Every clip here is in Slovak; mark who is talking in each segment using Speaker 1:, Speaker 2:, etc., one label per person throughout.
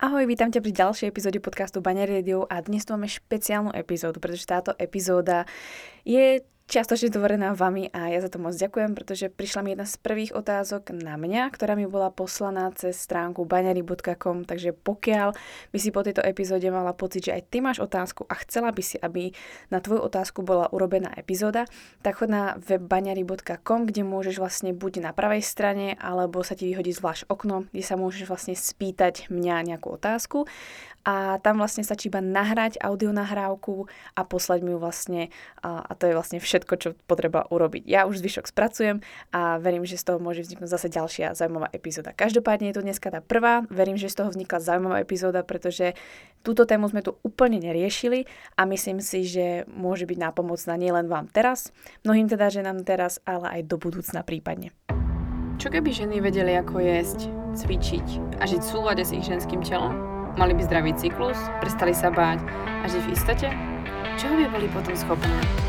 Speaker 1: Ahoj, vítam ťa pri ďalšej epizóde podcastu Baňa Radio a dnes tu máme špeciálnu epizódu, pretože táto epizóda je čiastočne tvorená vami a ja za to moc ďakujem, pretože prišla mi jedna z prvých otázok na mňa, ktorá mi bola poslaná cez stránku baňary.com, takže pokiaľ by si po tejto epizóde mala pocit, že aj ty máš otázku a chcela by si, aby na tvoju otázku bola urobená epizóda, tak chod na web baňary.com, kde môžeš vlastne buď na pravej strane, alebo sa ti vyhodí zvlášť okno, kde sa môžeš vlastne spýtať mňa nejakú otázku. A tam vlastne stačí iba nahrať audio nahrávku a poslať mi ju vlastne a, a to je vlastne všetko, čo potreba urobiť. Ja už zvyšok spracujem a verím, že z toho môže vzniknúť zase ďalšia zaujímavá epizóda. Každopádne je to dneska tá prvá, verím, že z toho vznikla zaujímavá epizóda, pretože túto tému sme tu úplne neriešili a myslím si, že môže byť nápomocná nielen vám teraz, mnohým teda ženám teraz, ale aj do budúcna prípadne.
Speaker 2: Čo keby ženy vedeli, ako jesť, cvičiť a žiť v súlade s ich ženským telom? Mali by zdravý cyklus, prestali sa báť a žiť v istote? Čoho by boli potom schopné?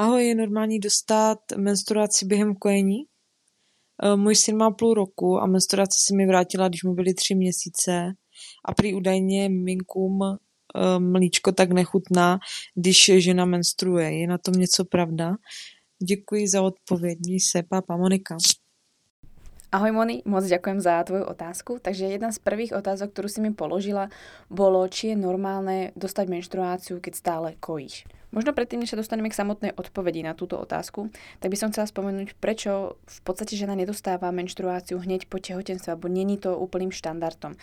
Speaker 3: Ahoj, je normální dostat menstruaci během kojení? Eh, můj syn má půl roku a menstruace se mi vrátila, když mu byly tři měsíce a prý údajně minkům eh, mlíčko tak nechutná, když žena menstruuje. Je na tom něco pravda? Děkuji za odpověď. Měj se, pápa Monika.
Speaker 1: Ahoj Moni, moc ďakujem za tvoju otázku. Takže jedna z prvých otázok, ktorú si mi položila, bolo, či je normálne dostať menštruáciu, keď stále kojíš. Možno predtým, než sa dostaneme k samotnej odpovedi na túto otázku, tak by som chcela spomenúť, prečo v podstate žena nedostáva menštruáciu hneď po tehotenstve, alebo není to úplným štandardom.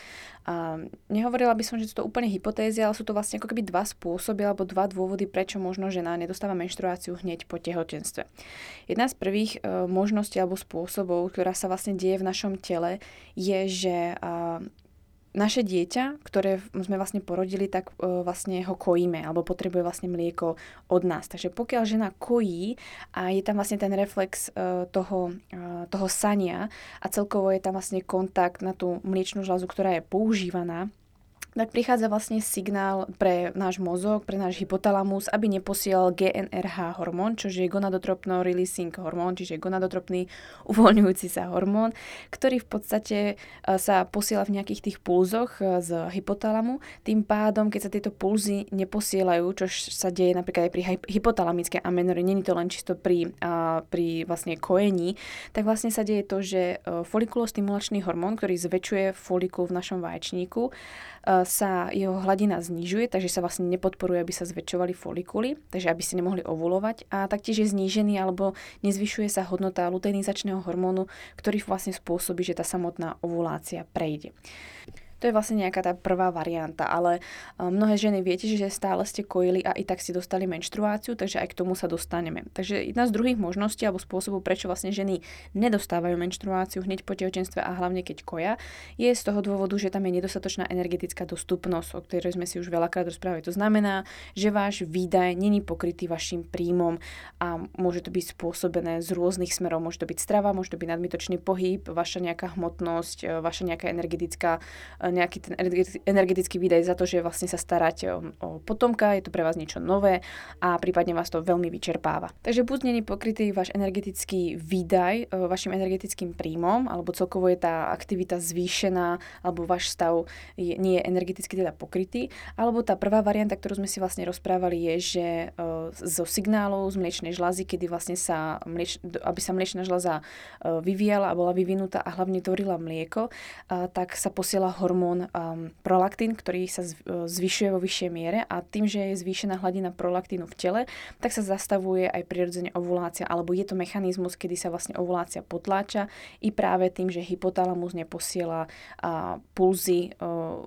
Speaker 1: A nehovorila by som, že sú to úplne hypotézy, ale sú to vlastne ako keby dva spôsoby alebo dva dôvody, prečo možno žena nedostáva menštruáciu hneď po tehotenstve. Jedna z prvých e, možností alebo spôsobov, ktorá sa vlastne deje v našom tele, je, že naše dieťa, ktoré sme vlastne porodili, tak e, vlastne ho kojíme alebo potrebuje vlastne mlieko od nás. Takže pokiaľ žena kojí a je tam vlastne ten reflex e, toho, e, toho sania a celkovo je tam vlastne kontakt na tú mliečnú žľazu, ktorá je používaná, tak prichádza vlastne signál pre náš mozog, pre náš hypotalamus, aby neposielal GNRH hormón, čo je gonadotropno-releasing hormón, čiže gonadotropný uvoľňujúci sa hormón, ktorý v podstate e, sa posiela v nejakých tých pulzoch e, z hypotalamu. Tým pádom, keď sa tieto pulzy neposielajú, čo sa deje napríklad aj pri hypotalamickej amenore, není to len čisto pri, pri vlastne kojení, tak vlastne sa deje to, že e, folikulostimulačný hormón, ktorý zväčšuje folikul v našom vaječníku, sa jeho hladina znižuje, takže sa vlastne nepodporuje, aby sa zväčšovali folikuly, takže aby ste nemohli ovulovať a taktiež je znížený alebo nezvyšuje sa hodnota luteinizačného hormónu, ktorý vlastne spôsobí, že tá samotná ovulácia prejde. To je vlastne nejaká tá prvá varianta, ale eh, mnohé ženy viete, že stále ste kojili a i tak ste dostali menštruáciu, takže aj k tomu sa dostaneme. Takže jedna z druhých možností alebo spôsobov, prečo vlastne ženy nedostávajú menštruáciu hneď po tehotenstve a hlavne keď koja, je z toho dôvodu, že tam je nedostatočná energetická dostupnosť, o ktorej sme si už veľakrát rozprávali. To znamená, že váš výdaj není pokrytý vašim príjmom a môže to byť spôsobené z rôznych smerov. Môže to byť strava, môže to byť nadmitočný pohyb, vaša nejaká hmotnosť, eh, vaša nejaká energetická eh, nejaký ten energetický výdaj za to, že vlastne sa staráte o, o potomka, je to pre vás niečo nové a prípadne vás to veľmi vyčerpáva. Takže buď není pokrytý váš energetický výdaj e, vašim energetickým príjmom, alebo celkovo je tá aktivita zvýšená, alebo váš stav je, nie je energeticky teda pokrytý, alebo tá prvá varianta, ktorú sme si vlastne rozprávali, je, že e, zo signálov z mliečnej žlazy, kedy vlastne sa mlieč, aby sa mliečna žlaza e, vyvíjala a bola vyvinutá a hlavne tvorila mlieko, tak sa posiela hormón hormón um, prolaktín, ktorý sa zvyšuje vo vyššej miere a tým, že je zvýšená hladina prolaktínu v tele, tak sa zastavuje aj prirodzene ovulácia, alebo je to mechanizmus, kedy sa vlastne ovulácia potláča i práve tým, že hypotalamus neposiela uh, pulzy uh,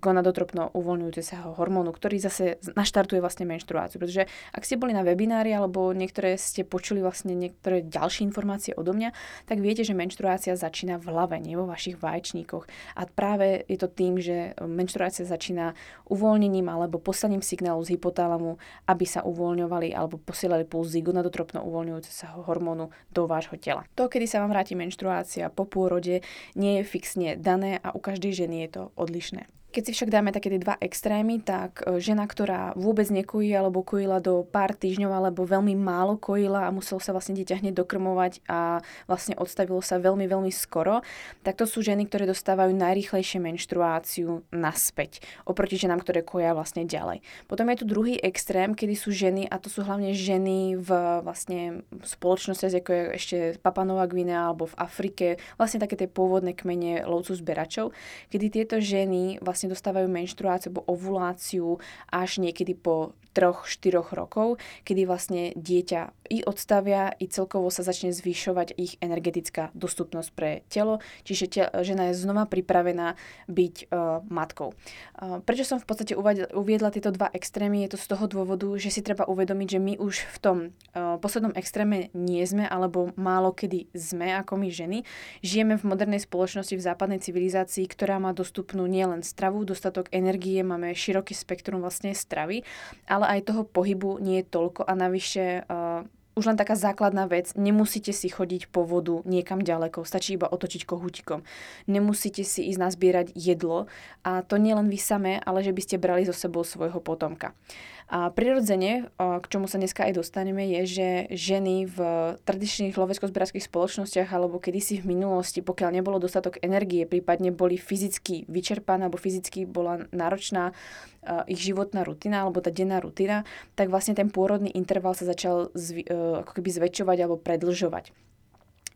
Speaker 1: gonadotropno uvoľňujúceho hormónu, ktorý zase naštartuje vlastne menštruáciu. Pretože ak ste boli na webinári alebo niektoré ste počuli vlastne niektoré ďalšie informácie odo mňa, tak viete, že menštruácia začína v hlave, nie vo vašich vaječníkoch. A práve je to tým, že menštruácia začína uvoľnením alebo poslaním signálu z hypotalamu, aby sa uvoľňovali alebo posielali pulzy gonadotropno uvoľňujúceho hormónu do vášho tela. To, kedy sa vám vráti menštruácia po pôrode, nie je fixne dané a u každej ženy je to odlišné. Keď si však dáme také dva extrémy, tak e, žena, ktorá vôbec nekojí alebo kojila do pár týždňov alebo veľmi málo kojila a muselo sa vlastne dieťa hneď dokrmovať a vlastne odstavilo sa veľmi, veľmi skoro, tak to sú ženy, ktoré dostávajú najrýchlejšie menštruáciu naspäť oproti ženám, ktoré koja vlastne ďalej. Potom je tu druhý extrém, kedy sú ženy, a to sú hlavne ženy v vlastne spoločnosti, ako je ešte Papanova Gvinea alebo v Afrike, vlastne také tie pôvodné kmene lovcu zberačov, kedy tieto ženy vlastne vlastne dostávajú menštruáciu alebo ovuláciu až niekedy po 3-4 rokov, kedy vlastne dieťa i odstavia, i celkovo sa začne zvyšovať ich energetická dostupnosť pre telo, čiže te, žena je znova pripravená byť uh, matkou. Uh, prečo som v podstate uviedla tieto dva extrémy? Je to z toho dôvodu, že si treba uvedomiť, že my už v tom uh, poslednom extréme nie sme, alebo málo kedy sme ako my ženy. Žijeme v modernej spoločnosti, v západnej civilizácii, ktorá má dostupnú nielen stravu, dostatok energie, máme široký spektrum vlastne stravy, ale aj toho pohybu nie je toľko a navyše uh, už len taká základná vec, nemusíte si chodiť po vodu niekam ďaleko, stačí iba otočiť kohútikom. Nemusíte si ísť nazbierať jedlo a to nie len vy samé, ale že by ste brali so sebou svojho potomka. A prirodzene, k čomu sa dneska aj dostaneme, je, že ženy v tradičných lovecko-zberárských spoločnostiach alebo kedysi v minulosti, pokiaľ nebolo dostatok energie, prípadne boli fyzicky vyčerpané alebo fyzicky bola náročná ich životná rutina alebo tá denná rutina, tak vlastne ten pôrodný interval sa začal zvi, ako keby zväčšovať alebo predlžovať.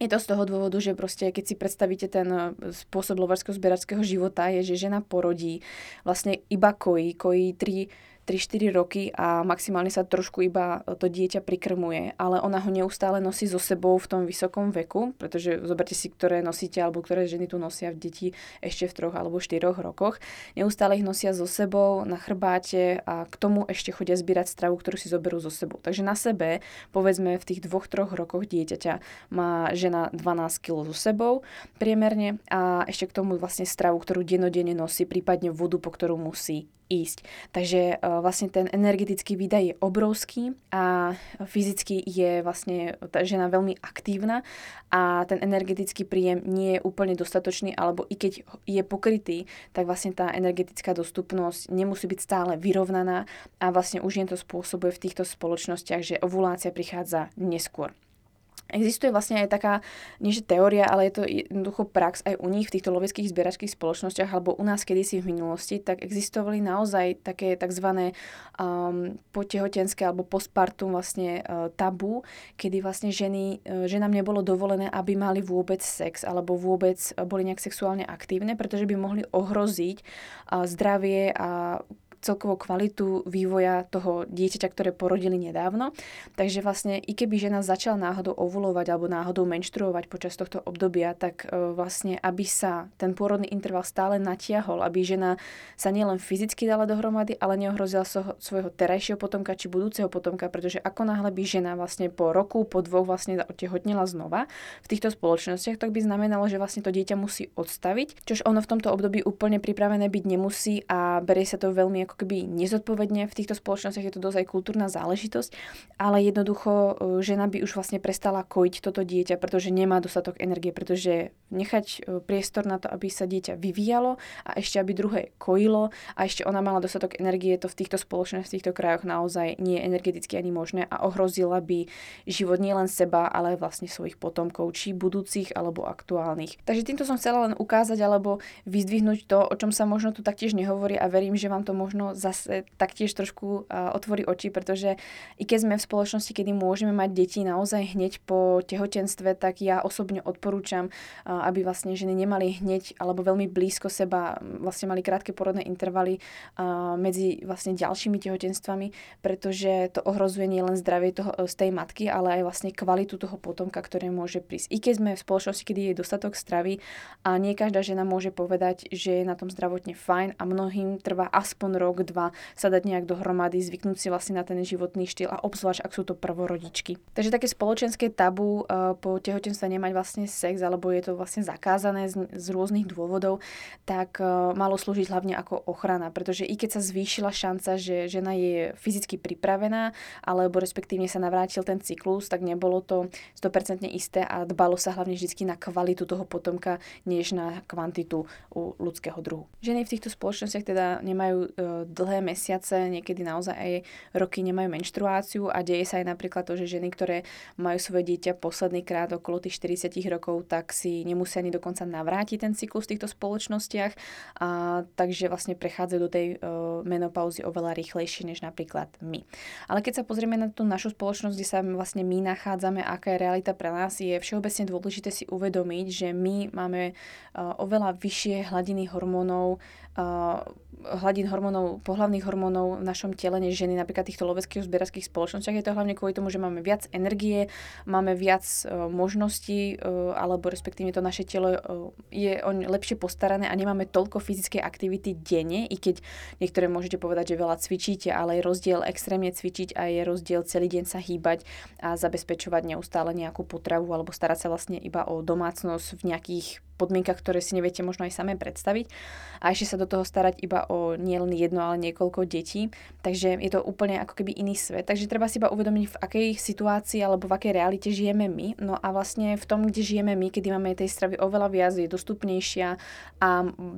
Speaker 1: Je to z toho dôvodu, že proste keď si predstavíte ten spôsob lovarského zbieračského života, je, že žena porodí, vlastne iba kojí, kojí 3 3-4 roky a maximálne sa trošku iba to dieťa prikrmuje, ale ona ho neustále nosí so sebou v tom vysokom veku, pretože zoberte si, ktoré nosíte alebo ktoré ženy tu nosia v deti ešte v troch alebo štyroch rokoch. Neustále ich nosia so sebou na chrbáte a k tomu ešte chodia zbierať stravu, ktorú si zoberú so sebou. Takže na sebe, povedzme v tých dvoch, troch rokoch dieťaťa má žena 12 kg so sebou priemerne a ešte k tomu vlastne stravu, ktorú denodene nosí, prípadne vodu, po ktorú musí ísť. Takže e, vlastne ten energetický výdaj je obrovský a fyzicky je vlastne tá žena veľmi aktívna a ten energetický príjem nie je úplne dostatočný, alebo i keď je pokrytý, tak vlastne tá energetická dostupnosť nemusí byť stále vyrovnaná a vlastne už je to spôsobuje v týchto spoločnostiach, že ovulácia prichádza neskôr. Existuje vlastne aj taká, nie že teória, ale je to jednoducho prax aj u nich v týchto loveckých zbieračských spoločnostiach alebo u nás kedysi v minulosti, tak existovali naozaj také tzv. Um, potehotenské alebo postpartum vlastne uh, tabu, kedy vlastne ženy, uh, ženám nebolo dovolené, aby mali vôbec sex alebo vôbec uh, boli nejak sexuálne aktívne, pretože by mohli ohroziť uh, zdravie a celkovú kvalitu vývoja toho dieťaťa, ktoré porodili nedávno. Takže vlastne i keby žena začala náhodou ovulovať alebo náhodou menštruovať počas tohto obdobia, tak e, vlastne, aby sa ten pôrodný interval stále natiahol, aby žena sa nielen fyzicky dala dohromady, ale neohrozila so, svojho terajšieho potomka či budúceho potomka, pretože ako náhle by žena vlastne po roku, po dvoch vlastne otehotnila znova v týchto spoločnostiach, tak by znamenalo, že vlastne to dieťa musí odstaviť, čož ono v tomto období úplne pripravené byť nemusí a berie sa to veľmi ako keby nezodpovedne. V týchto spoločnostiach je to dosť aj kultúrna záležitosť, ale jednoducho e, žena by už vlastne prestala kojiť toto dieťa, pretože nemá dostatok energie, pretože nechať e, priestor na to, aby sa dieťa vyvíjalo a ešte aby druhé kojilo a ešte ona mala dostatok energie, to v týchto spoločnostiach, v týchto krajoch naozaj nie je energeticky ani možné a ohrozila by život nielen seba, ale vlastne svojich potomkov, či budúcich alebo aktuálnych. Takže týmto som chcela len ukázať alebo vyzdvihnúť to, o čom sa možno tu taktiež nehovorí a verím, že vám to možno možno zase taktiež trošku otvorí oči, pretože i keď sme v spoločnosti, kedy môžeme mať deti naozaj hneď po tehotenstve, tak ja osobne odporúčam, aby vlastne ženy nemali hneď alebo veľmi blízko seba, vlastne mali krátke porodné intervaly medzi vlastne ďalšími tehotenstvami, pretože to ohrozuje nielen zdravie toho, z tej matky, ale aj vlastne kvalitu toho potomka, ktoré môže prísť. I keď sme v spoločnosti, kedy je dostatok stravy a nie každá žena môže povedať, že je na tom zdravotne fajn a mnohým trvá aspoň rok, dva sa dať nejak dohromady, zvyknúť si vlastne na ten životný štýl a obzvlášť, ak sú to prvorodičky. Takže také spoločenské tabu uh, po tehotenstve nemať vlastne sex, alebo je to vlastne zakázané z, z rôznych dôvodov, tak uh, malo slúžiť hlavne ako ochrana, pretože i keď sa zvýšila šanca, že žena je fyzicky pripravená, alebo respektívne sa navrátil ten cyklus, tak nebolo to 100% isté a dbalo sa hlavne vždy na kvalitu toho potomka, než na kvantitu u ľudského druhu. Ženy v týchto spoločnostiach teda nemajú e, dlhé mesiace, niekedy naozaj aj roky nemajú menštruáciu a deje sa aj napríklad to, že ženy, ktoré majú svoje dieťa posledný krát okolo tých 40 rokov, tak si nemusia ani dokonca navrátiť ten cyklus v týchto spoločnostiach a takže vlastne prechádzajú do tej e, menopauzy oveľa rýchlejšie než napríklad my. Ale keď sa pozrieme na tú našu spoločnosť, kde sa vlastne my nachádzame, aká je realita pre nás, je všeobecne dôležité si uvedomiť, že my máme e, oveľa vyššie hladiny hormónov, hladín hormónov, pohlavných hormónov v našom tele než ženy napríklad týchto loveckých zbierských spoločnostiach. Je to hlavne kvôli tomu, že máme viac energie, máme viac uh, možností, uh, alebo respektíve to naše telo je on lepšie postarané a nemáme toľko fyzickej aktivity denne, i keď niektoré môžete povedať, že veľa cvičíte, ale je rozdiel extrémne cvičiť a je rozdiel celý deň sa hýbať a zabezpečovať neustále nejakú potravu alebo starať sa vlastne iba o domácnosť v nejakých podmienkach, ktoré si neviete možno aj samé predstaviť. A ešte sa do toho starať iba o nielen jedno, ale niekoľko detí. Takže je to úplne ako keby iný svet. Takže treba si iba uvedomiť, v akej situácii alebo v akej realite žijeme my. No a vlastne v tom, kde žijeme my, kedy máme tej stravy oveľa viac, je dostupnejšia a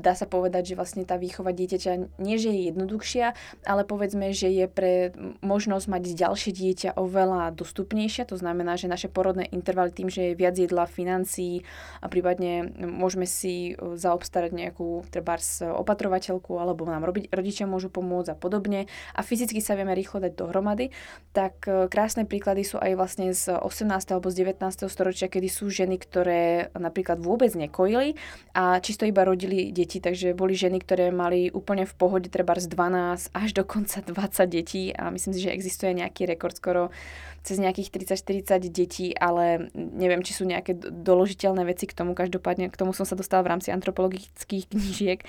Speaker 1: dá sa povedať, že vlastne tá výchova dieťaťa nie, že je jednoduchšia, ale povedzme, že je pre možnosť mať ďalšie dieťa oveľa dostupnejšia. To znamená, že naše porodné intervaly tým, že je viac jedla, financií a prípadne môžeme si e, zaobstarať nejakú trebárs opatrovateľku alebo nám robiť, rodičia môžu pomôcť a podobne a fyzicky sa vieme rýchlo dať dohromady, tak e, krásne príklady sú aj vlastne z 18. alebo z 19. storočia, kedy sú ženy, ktoré napríklad vôbec nekojili a čisto iba rodili deti, takže boli ženy, ktoré mali úplne v pohode treba z 12 až dokonca 20 detí a myslím si, že existuje nejaký rekord skoro cez nejakých 30-40 detí, ale neviem, či sú nejaké doložiteľné veci k tomu. Každopádne k tomu som sa dostala v rámci antropologických knížiek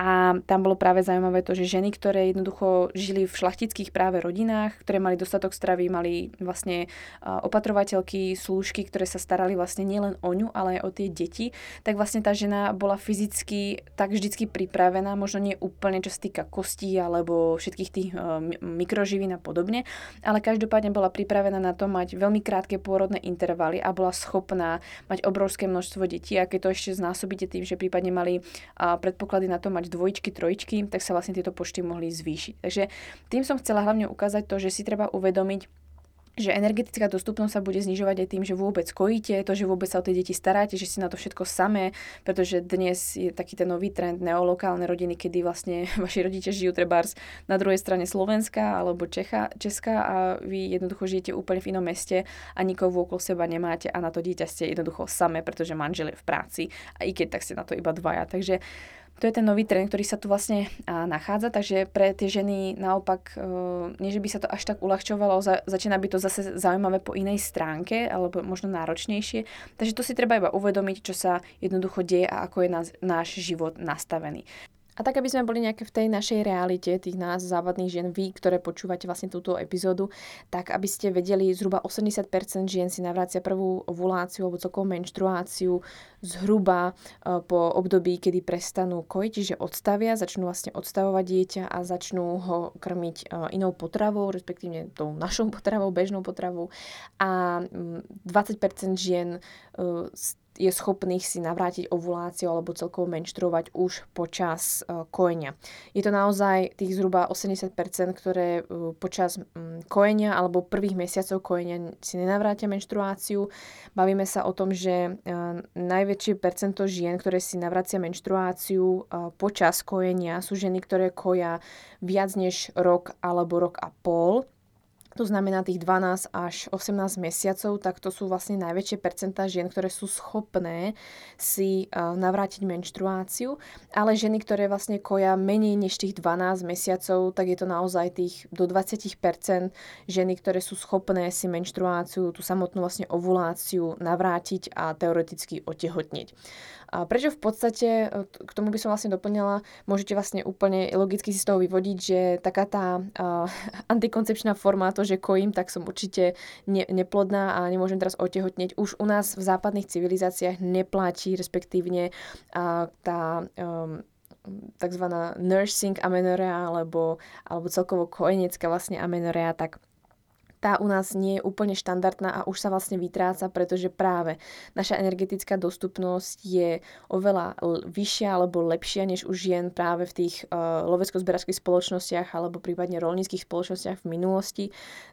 Speaker 1: a tam bolo práve zaujímavé to, že ženy, ktoré jednoducho žili v šlachtických práve rodinách, ktoré mali dostatok stravy, mali vlastne opatrovateľky, slúžky, ktoré sa starali vlastne nielen o ňu, ale aj o tie deti, tak vlastne tá žena bola fyzicky tak vždycky pripravená, možno nie úplne čo sa týka kostí alebo všetkých tých mikroživín a podobne, ale každopádne bola pripravená na to mať veľmi krátke pôrodné intervaly a bola schopná mať obrovské množstvo detí a keď to ešte znásobíte tým, že prípadne mali predpoklady na to mať dvojičky, trojičky, tak sa vlastne tieto počty mohli zvýšiť. Takže tým som chcela hlavne ukázať to, že si treba uvedomiť, že energetická dostupnosť sa bude znižovať aj tým, že vôbec kojíte, to, že vôbec sa o tie deti staráte, že si na to všetko samé, pretože dnes je taký ten nový trend neolokálne rodiny, kedy vlastne vaši rodičia žijú trebárs na druhej strane Slovenska alebo Čecha, Česka a vy jednoducho žijete úplne v inom meste a nikoho okolo seba nemáte a na to dieťa ste jednoducho samé, pretože manžel je v práci a i keď tak ste na to iba dvaja. Takže to je ten nový trend, ktorý sa tu vlastne nachádza, takže pre tie ženy naopak, e, nie že by sa to až tak uľahčovalo, začína byť to zase zaujímavé po inej stránke, alebo možno náročnejšie. Takže to si treba iba uvedomiť, čo sa jednoducho deje a ako je náš život nastavený. A tak, aby sme boli nejaké v tej našej realite, tých nás závadných žien, vy, ktoré počúvate vlastne túto epizódu, tak aby ste vedeli, zhruba 80% žien si navrácia prvú ovuláciu alebo celkovú menštruáciu zhruba e, po období, kedy prestanú kojiť, čiže odstavia, začnú vlastne odstavovať dieťa a začnú ho krmiť e, inou potravou, respektíve tou našou potravou, bežnou potravou. A 20% žien e, je schopných si navrátiť ovuláciu alebo celkovo menštruovať už počas uh, kojenia. Je to naozaj tých zhruba 80%, ktoré uh, počas um, kojenia alebo prvých mesiacov kojenia si nenavrátia menštruáciu. Bavíme sa o tom, že uh, najväčšie percento žien, ktoré si navracia menštruáciu počas kojenia, sú ženy, ktoré koja viac než rok alebo rok a pol to znamená tých 12 až 18 mesiacov, tak to sú vlastne najväčšie percentá žien, ktoré sú schopné si navrátiť menštruáciu, ale ženy, ktoré vlastne koja menej než tých 12 mesiacov, tak je to naozaj tých do 20% ženy, ktoré sú schopné si menštruáciu, tú samotnú vlastne ovuláciu navrátiť a teoreticky otehotniť. A prečo v podstate, e, k tomu by som vlastne doplnila, môžete vlastne úplne logicky si z toho vyvodiť, že taká tá uh, antikoncepčná forma, to, že kojím, tak som určite ne, neplodná a nemôžem teraz otehotneť. Už u nás v západných civilizáciách neplatí, respektívne uh, tá um, tzv. nursing amenorrea alebo, alebo celkovo kojenecká vlastne amenorrea, tak tá u nás nie je úplne štandardná a už sa vlastne vytráca, pretože práve naša energetická dostupnosť je oveľa vyššia alebo lepšia než už žien práve v tých uh, lovecko-zberačských spoločnostiach alebo prípadne rolníckých spoločnostiach v minulosti.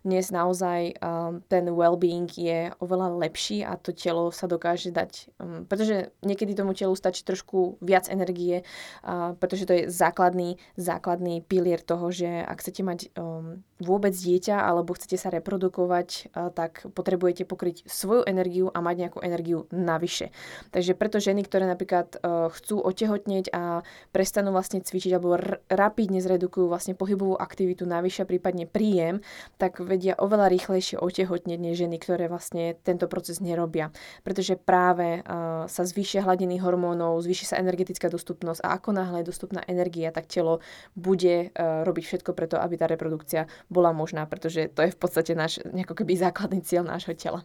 Speaker 1: Dnes naozaj uh, ten well-being je oveľa lepší a to telo sa dokáže dať, um, pretože niekedy tomu telu stačí trošku viac energie, uh, pretože to je základný, základný pilier toho, že ak chcete mať um, vôbec dieťa alebo chcete sa reprodukovať, tak potrebujete pokryť svoju energiu a mať nejakú energiu navyše. Takže preto ženy, ktoré napríklad e, chcú otehotneť a prestanú vlastne cvičiť alebo rapidne zredukujú vlastne pohybovú aktivitu navyše, prípadne príjem, tak vedia oveľa rýchlejšie otehotneť než ženy, ktoré vlastne tento proces nerobia. Pretože práve e, sa zvýšia hladiny hormónov, zvýši sa energetická dostupnosť a ako náhle je dostupná energia, tak telo bude e, robiť všetko preto, aby tá reprodukcia bola možná, pretože to je v podstate náš, ako keby základný cieľ nášho tela.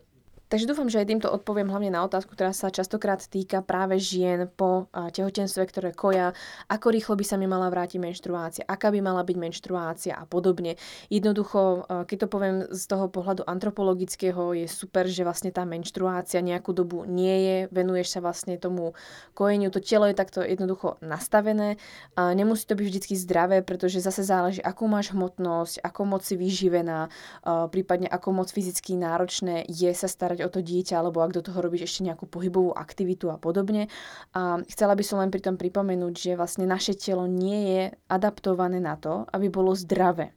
Speaker 1: Takže dúfam, že aj týmto odpoviem hlavne na otázku, ktorá sa častokrát týka práve žien po tehotenstve, ktoré koja, ako rýchlo by sa mi mala vrátiť menštruácia, aká by mala byť menštruácia a podobne. Jednoducho, keď to poviem z toho pohľadu antropologického, je super, že vlastne tá menštruácia nejakú dobu nie je, venuješ sa vlastne tomu kojeniu, to telo je takto jednoducho nastavené. Nemusí to byť vždy zdravé, pretože zase záleží, akú máš hmotnosť, ako moc si vyživená, prípadne ako moc fyzicky náročné je sa starať o to dieťa, alebo ak do toho robíš ešte nejakú pohybovú aktivitu a podobne. A chcela by som len pri tom pripomenúť, že vlastne naše telo nie je adaptované na to, aby bolo zdravé.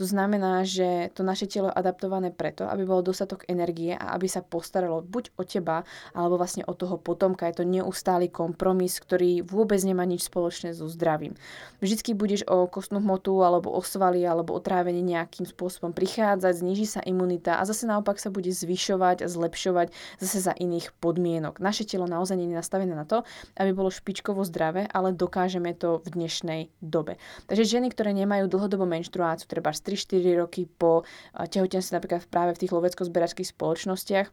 Speaker 1: To znamená, že to naše telo je adaptované preto, aby bol dostatok energie a aby sa postaralo buď o teba, alebo vlastne o toho potomka. Je to neustály kompromis, ktorý vôbec nemá nič spoločné so zdravím. Vždycky budeš o kostnú hmotu, alebo o svaly, alebo o trávenie nejakým spôsobom prichádzať, zniží sa imunita a zase naopak sa bude zvyšovať a zlepšovať zase za iných podmienok. Naše telo naozaj nie je nastavené na to, aby bolo špičkovo zdravé, ale dokážeme to v dnešnej dobe. Takže ženy, ktoré nemajú dlhodobú menštruáciu, treba 3-4 roky po tehotenstve napríklad práve v tých lovecko-zberačských spoločnostiach,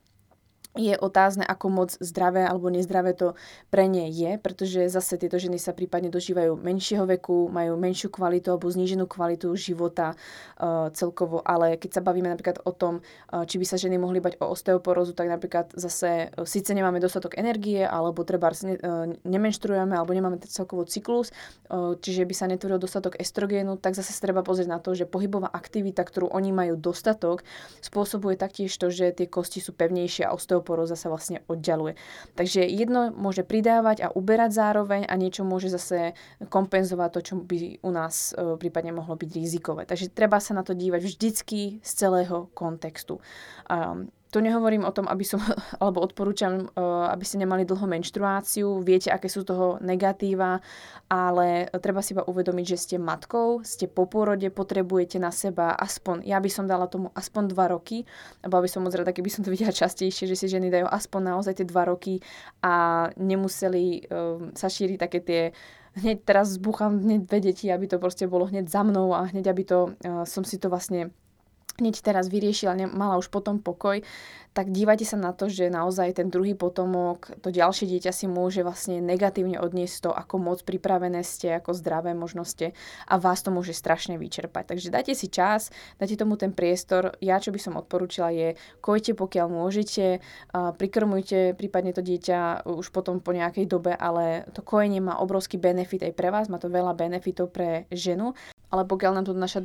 Speaker 1: je otázne, ako moc zdravé alebo nezdravé to pre ne je, pretože zase tieto ženy sa prípadne dožívajú menšieho veku, majú menšiu kvalitu alebo zníženú kvalitu života uh, celkovo, ale keď sa bavíme napríklad o tom, uh, či by sa ženy mohli bať o osteoporózu, tak napríklad zase uh, síce nemáme dostatok energie, alebo treba uh, nemenštrujeme, alebo nemáme celkovo cyklus, uh, čiže by sa netvoril dostatok estrogénu, tak zase treba pozrieť na to, že pohybová aktivita, ktorú oni majú dostatok, spôsobuje taktiež to, že tie kosti sú pevnejšie a osteoporóza osteoporóza sa vlastne oddialuje. Takže jedno môže pridávať a uberať zároveň a niečo môže zase kompenzovať to, čo by u nás e, prípadne mohlo byť rizikové. Takže treba sa na to dívať vždycky z celého kontextu. To nehovorím o tom, aby som, alebo odporúčam, eh, aby ste nemali dlho menštruáciu, viete, aké sú toho negatíva, ale treba si iba uvedomiť, že ste matkou, ste po pôrode, potrebujete na seba aspoň, ja by som dala tomu aspoň 2 roky, bola by som moc rada, keby som to videla častejšie, že si ženy dajú aspoň naozaj tie 2 roky a nemuseli um, sa šíriť také tie hneď teraz zbúcham hneď dve deti, aby to proste bolo hneď za mnou a hneď aby to, uh, som si to vlastne hneď teraz vyriešila, mala už potom pokoj, tak dívajte sa na to, že naozaj ten druhý potomok, to ďalšie dieťa si môže vlastne negatívne odniesť to, ako moc pripravené ste, ako zdravé možnosti a vás to môže strašne vyčerpať. Takže dajte si čas, dajte tomu ten priestor. Ja, čo by som odporúčila, je kojte pokiaľ môžete, prikrmujte prípadne to dieťa už potom po nejakej dobe, ale to kojenie má obrovský benefit aj pre vás, má to veľa benefitov pre ženu ale pokiaľ nám to naša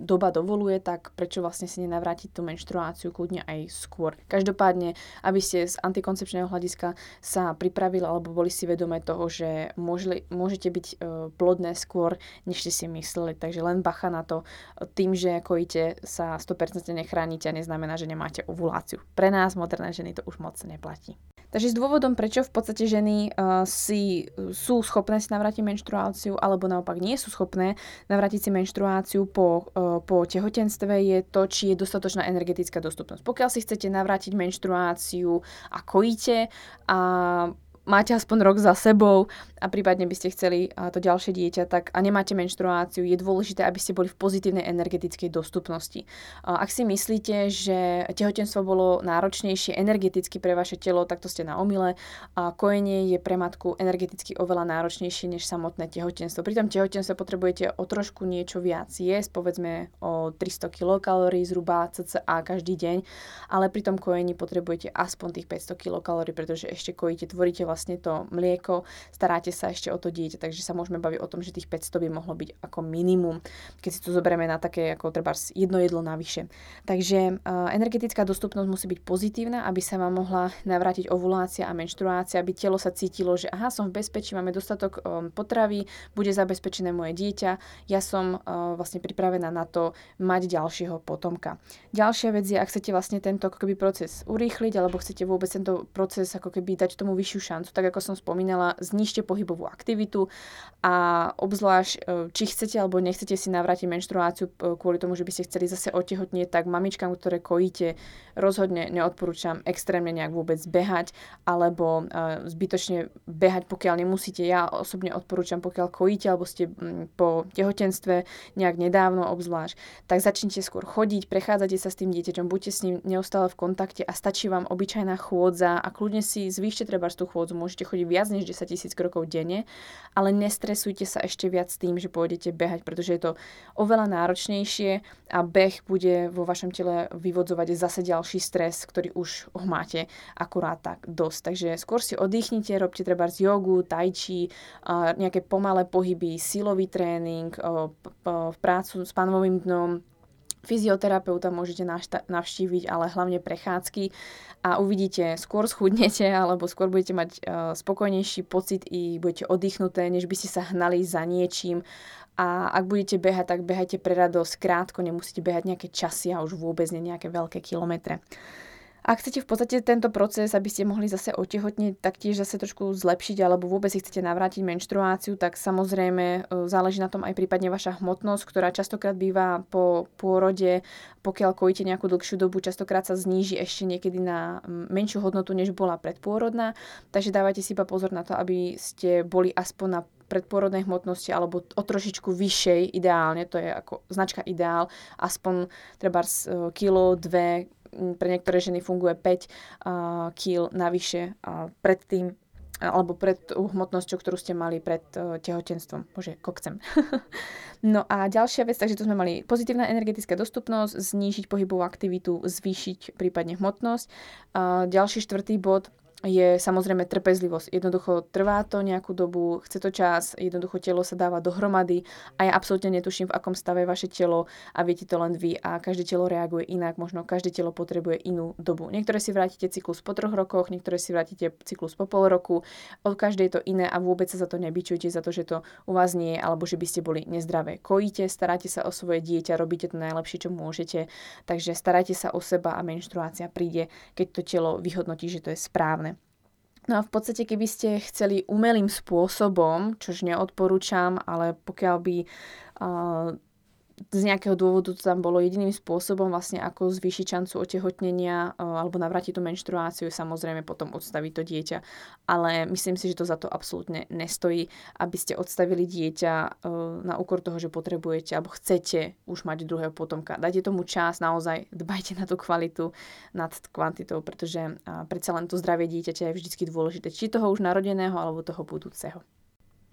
Speaker 1: doba dovoluje, tak prečo vlastne si nenavrátiť tú menštruáciu kľudne aj skôr. Každopádne, aby ste z antikoncepčného hľadiska sa pripravili alebo boli si vedomé toho, že môžli, môžete byť e, plodné skôr, než ste si mysleli. Takže len bacha na to. Tým, že kojíte sa 100% nechránite a neznamená, že nemáte ovuláciu. Pre nás, moderné ženy, to už moc neplatí. Takže s dôvodom, prečo v podstate ženy uh, si sú schopné si navrátiť menštruáciu alebo naopak nie sú schopné navrátiť si menštruáciu po, uh, po tehotenstve je to, či je dostatočná energetická dostupnosť. Pokiaľ si chcete navrátiť menštruáciu a kojíte a máte aspoň rok za sebou a prípadne by ste chceli to ďalšie dieťa, tak a nemáte menštruáciu, je dôležité, aby ste boli v pozitívnej energetickej dostupnosti. Ak si myslíte, že tehotenstvo bolo náročnejšie energeticky pre vaše telo, tak to ste na omyle. Kojenie je pre matku energeticky oveľa náročnejšie než samotné tehotenstvo. Pri tom tehotenstve potrebujete o trošku niečo viac jesť, povedzme o 300 kilokalórií zhruba cca každý deň, ale pri tom kojení potrebujete aspoň tých 500 kilokalórií, pretože ešte kojíte, tvoríte vlastne to mlieko, staráte sa ešte o to dieťa, takže sa môžeme baviť o tom, že tých 500 by mohlo byť ako minimum, keď si to zoberieme na také ako treba jedno jedlo navyše. Takže uh, energetická dostupnosť musí byť pozitívna, aby sa vám mohla navrátiť ovulácia a menštruácia, aby telo sa cítilo, že aha, som v bezpečí, máme dostatok um, potravy, bude zabezpečené moje dieťa, ja som uh, vlastne pripravená na to mať ďalšieho potomka. Ďalšia vec je, ak chcete vlastne tento ako keby proces urýchliť, alebo chcete vôbec tento proces ako keby dať tomu vyššiu šancu, šancu. Tak ako som spomínala, znižte pohybovú aktivitu a obzvlášť, e, či chcete alebo nechcete si navrátiť menštruáciu e, kvôli tomu, že by ste chceli zase otehotnieť, tak mamičkám, ktoré kojíte, rozhodne neodporúčam extrémne nejak vôbec behať alebo e, zbytočne behať, pokiaľ nemusíte. Ja osobne odporúčam, pokiaľ kojíte alebo ste po tehotenstve nejak nedávno obzvlášť, tak začnite skôr chodiť, prechádzate sa s tým dieťaťom, buďte s ním neustále v kontakte a stačí vám obyčajná chôdza a kľudne si zvýšte treba tú chôdzu môžete chodiť viac než 10 tisíc krokov denne, ale nestresujte sa ešte viac tým, že pôjdete behať, pretože je to oveľa náročnejšie a beh bude vo vašom tele vyvodzovať zase ďalší stres, ktorý už ho máte akurát tak dosť. Takže skôr si oddychnite, robte treba z jogu, tai chi, nejaké pomalé pohyby, silový tréning, prácu s panovým dnom, Fyzioterapeuta môžete navštíviť, ale hlavne prechádzky a uvidíte, skôr schudnete alebo skôr budete mať uh, spokojnejší pocit i budete oddychnuté, než by ste sa hnali za niečím. A ak budete behať, tak behajte pre radosť krátko, nemusíte behať nejaké časy a už vôbec nie nejaké veľké kilometre. Ak chcete v podstate tento proces, aby ste mohli zase otehotniť, taktiež zase trošku zlepšiť alebo vôbec si chcete navrátiť menštruáciu, tak samozrejme e, záleží na tom aj prípadne vaša hmotnosť, ktorá častokrát býva po pôrode, pokiaľ kojíte nejakú dlhšiu dobu, častokrát sa zníži ešte niekedy na menšiu hodnotu, než bola predpôrodná. Takže dávajte si iba pozor na to, aby ste boli aspoň na predpôrodnej hmotnosti alebo o trošičku vyššej ideálne, to je ako značka ideál, aspoň treba e, kilo, dve, pre niektoré ženy funguje 5 uh, kg navyše pred tým, alebo pred hmotnosťou, ktorú ste mali pred uh, tehotenstvom. Bože, kokcem. no a ďalšia vec, takže tu sme mali pozitívna energetická dostupnosť, znížiť pohybovú aktivitu, zvýšiť prípadne hmotnosť. Ďalší štvrtý bod, je samozrejme trpezlivosť. Jednoducho trvá to nejakú dobu, chce to čas, jednoducho telo sa dáva dohromady a ja absolútne netuším, v akom stave vaše telo a viete to len vy a každé telo reaguje inak, možno každé telo potrebuje inú dobu. Niektoré si vrátite cyklus po troch rokoch, niektoré si vrátite cyklus po pol roku, od každej je to iné a vôbec sa za to nebyčujte, za to, že to u vás nie je, alebo že by ste boli nezdravé. Kojíte, staráte sa o svoje dieťa, robíte to najlepšie, čo môžete, takže starajte sa o seba a menštruácia príde, keď to telo vyhodnotí, že to je správne. No a v podstate, keby ste chceli umelým spôsobom, čož neodporúčam, ale pokiaľ by uh, z nejakého dôvodu to tam bolo jediným spôsobom vlastne ako zvýšiť šancu otehotnenia e, alebo navrátiť tú menštruáciu, samozrejme potom odstaviť to dieťa. Ale myslím si, že to za to absolútne nestojí, aby ste odstavili dieťa e, na úkor toho, že potrebujete alebo chcete už mať druhého potomka. Dajte tomu čas, naozaj dbajte na tú kvalitu nad kvantitou, pretože predsa len to zdravie dieťaťa je vždy dôležité, či toho už narodeného alebo toho budúceho.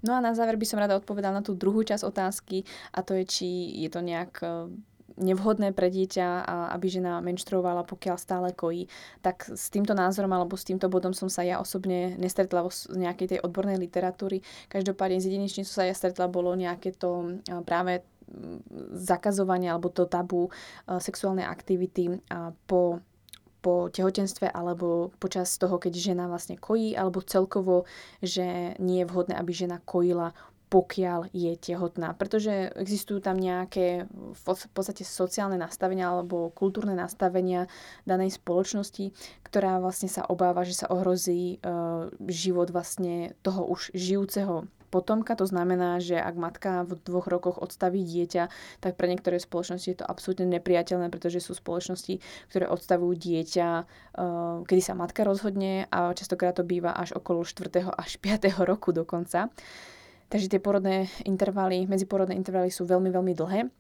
Speaker 1: No a na záver by som rada odpovedala na tú druhú časť otázky a to je, či je to nejak e, nevhodné pre dieťa, aby žena menštruovala, pokiaľ stále kojí. Tak s týmto názorom alebo s týmto bodom som sa ja osobne nestretla vo nejakej tej odbornej literatúry. Každopádne z jedinečne som sa ja stretla, bolo nejaké to e, práve zakazovanie alebo to tabu e, sexuálnej aktivity po po tehotenstve alebo počas toho, keď žena vlastne kojí, alebo celkovo, že nie je vhodné, aby žena kojila pokiaľ je tehotná. Pretože existujú tam nejaké v podstate sociálne nastavenia alebo kultúrne nastavenia danej spoločnosti, ktorá vlastne sa obáva, že sa ohrozí e, život vlastne toho už žijúceho potomka. To znamená, že ak matka v dvoch rokoch odstaví dieťa, tak pre niektoré spoločnosti je to absolútne nepriateľné, pretože sú spoločnosti, ktoré odstavujú dieťa, eh, kedy sa matka rozhodne a častokrát to býva až okolo 4. až 5. roku dokonca. Takže tie porodné intervaly, medziporodné intervaly sú veľmi, veľmi dlhé.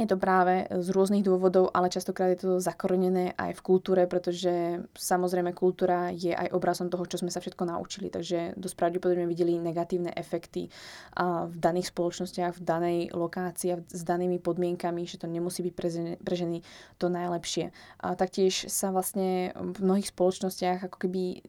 Speaker 1: Je to práve z rôznych dôvodov, ale častokrát je to zakorenené aj v kultúre, pretože samozrejme kultúra je aj obrazom toho, čo sme sa všetko naučili. Takže dosť pravdepodobne videli negatívne efekty v daných spoločnostiach, v danej lokácii a s danými podmienkami, že to nemusí byť pre ženy to najlepšie. A taktiež sa vlastne v mnohých spoločnostiach ako keby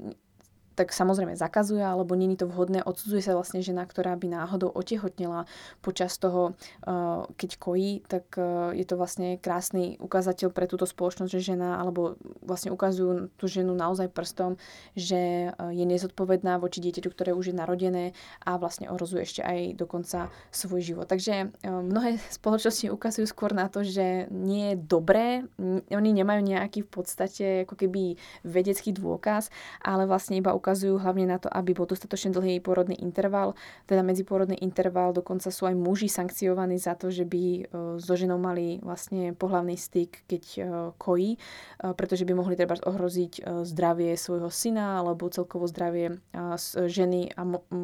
Speaker 1: tak samozrejme zakazuje, alebo není to vhodné, odsudzuje sa vlastne žena, ktorá by náhodou otehotnila počas toho, uh, keď kojí, tak uh, je to vlastne krásny ukazateľ pre túto spoločnosť, že žena, alebo vlastne ukazujú tú ženu naozaj prstom, že uh, je nezodpovedná voči dieťaťu, ktoré už je narodené a vlastne ohrozuje ešte aj dokonca svoj život. Takže mnohé spoločnosti ukazujú skôr na to, že nie je dobré, oni nemajú nejaký v podstate ako keby vedecký dôkaz, ale vlastne iba ukazujú hlavne na to, aby bol dostatočne dlhý porodný interval, teda medziporodný interval, dokonca sú aj muži sankciovaní za to, že by e, so ženou mali vlastne pohlavný styk, keď e, kojí, e, pretože by mohli treba ohroziť zdravie svojho syna alebo celkovo zdravie ženy a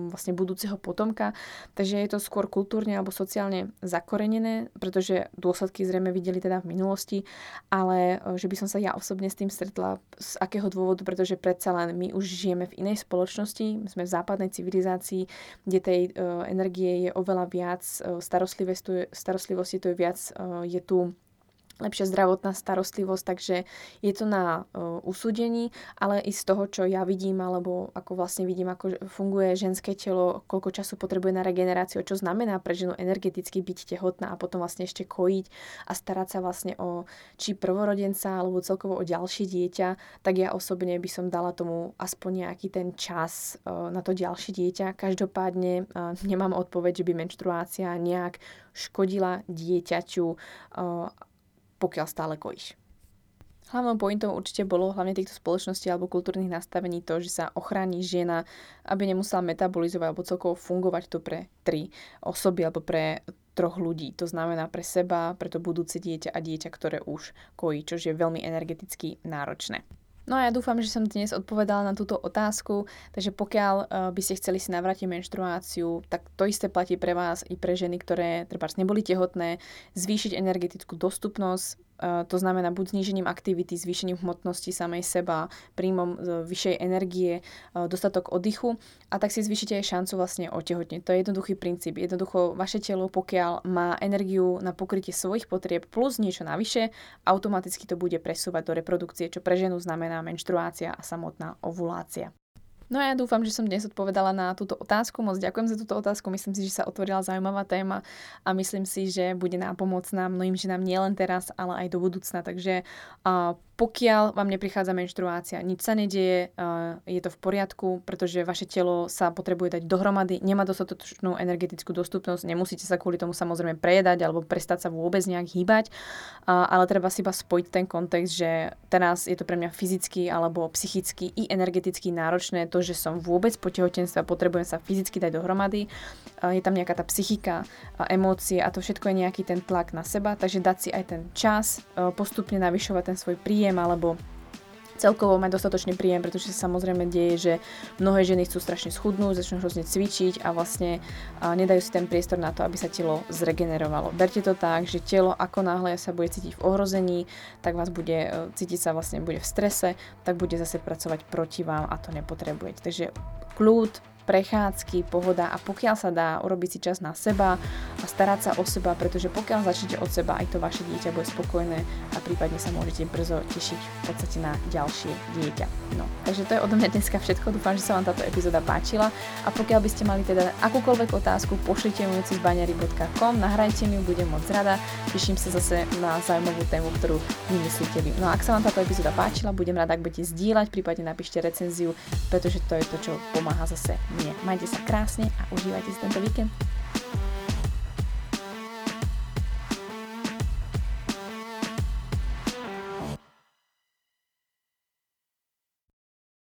Speaker 1: vlastne budúceho potomka. Takže je to skôr kultúrne alebo sociálne zakorenené, pretože dôsledky zrejme videli teda v minulosti, ale že by som sa ja osobne s tým stretla, z akého dôvodu, pretože predsa len my už žijeme v inej spoločnosti, sme v západnej civilizácii, kde tej uh, energie je oveľa viac, uh, starostlivosti, to je viac, uh, je tu lepšia zdravotná starostlivosť, takže je to na uh, usúdení, ale i z toho, čo ja vidím, alebo ako vlastne vidím, ako funguje ženské telo, koľko času potrebuje na regeneráciu, čo znamená pre ženu energeticky byť tehotná a potom vlastne ešte kojiť a starať sa vlastne o či prvorodenca, alebo celkovo o ďalšie dieťa, tak ja osobne by som dala tomu aspoň nejaký ten čas uh, na to ďalšie dieťa. Každopádne uh, nemám odpoveď, že by menštruácia nejak škodila dieťaťu pokiaľ stále kojíš. Hlavnou pointou určite bolo hlavne týchto spoločností alebo kultúrnych nastavení to, že sa ochráni žena, aby nemusela metabolizovať alebo celkovo fungovať to pre tri osoby alebo pre troch ľudí. To znamená pre seba, pre to budúce dieťa a dieťa, ktoré už kojí, čo je veľmi energeticky náročné. No a ja dúfam, že som dnes odpovedala na túto otázku, takže pokiaľ uh, by ste chceli si navrátiť menštruáciu, tak to isté platí pre vás i pre ženy, ktoré treba neboli tehotné, zvýšiť energetickú dostupnosť, Eh, to znamená buď znížením aktivity, zvýšením hmotnosti samej seba, príjmom vyššej energie, eh, dostatok oddychu a tak si zvýšite aj šancu vlastne otehotneť. To je jednoduchý princíp. Jednoducho vaše telo, pokiaľ má energiu na pokrytie svojich potrieb plus niečo navyše, automaticky to bude presúvať do reprodukcie, čo pre ženu znamená menštruácia a samotná ovulácia. No a ja dúfam, že som dnes odpovedala na túto otázku. Moc ďakujem za túto otázku. Myslím si, že sa otvorila zaujímavá téma a myslím si, že bude nápomocná mnohým ženám nielen teraz, ale aj do budúcna. Takže uh, pokiaľ vám neprichádza menštruácia, nič sa nedieje, je to v poriadku, pretože vaše telo sa potrebuje dať dohromady, nemá dostatočnú energetickú dostupnosť, nemusíte sa kvôli tomu samozrejme prejedať alebo prestať sa vôbec nejak hýbať, ale treba si iba spojiť ten kontext, že teraz je to pre mňa fyzicky alebo psychicky i energeticky náročné to, to, že som vôbec po tehotenstve potrebujem sa fyzicky dať dohromady. Je tam nejaká tá psychika, emócie a to všetko je nejaký ten tlak na seba, takže dať si aj ten čas, postupne navyšovať ten svoj príjem alebo celkovo mať dostatočný príjem, pretože sa samozrejme deje, že mnohé ženy chcú strašne schudnúť, začnú hrozne cvičiť a vlastne nedajú si ten priestor na to, aby sa telo zregenerovalo. Berte to tak, že telo ako náhle sa bude cítiť v ohrození, tak vás bude e, cítiť sa vlastne bude v strese, tak bude zase pracovať proti vám a to nepotrebujete. Takže kľud, prechádzky, pohoda a pokiaľ sa dá urobiť si čas na seba a starať sa o seba, pretože pokiaľ začnete od seba, aj to vaše dieťa bude spokojné a prípadne sa môžete brzo tešiť v podstate na ďalšie dieťa. No, takže to je odo mňa dneska všetko, dúfam, že sa vám táto epizóda páčila a pokiaľ by ste mali teda akúkoľvek otázku, pošlite mu cez baňary.com, nahrajte mi ju, budem moc rada, teším sa zase na zaujímavú tému, ktorú vymyslíte vy. No a ak sa vám táto epizóda páčila, budem rada, ak budete zdieľať, prípadne napíšte recenziu, pretože to je to, čo pomáha zase mne. Majte sa krásne a užívajte si tento víkend.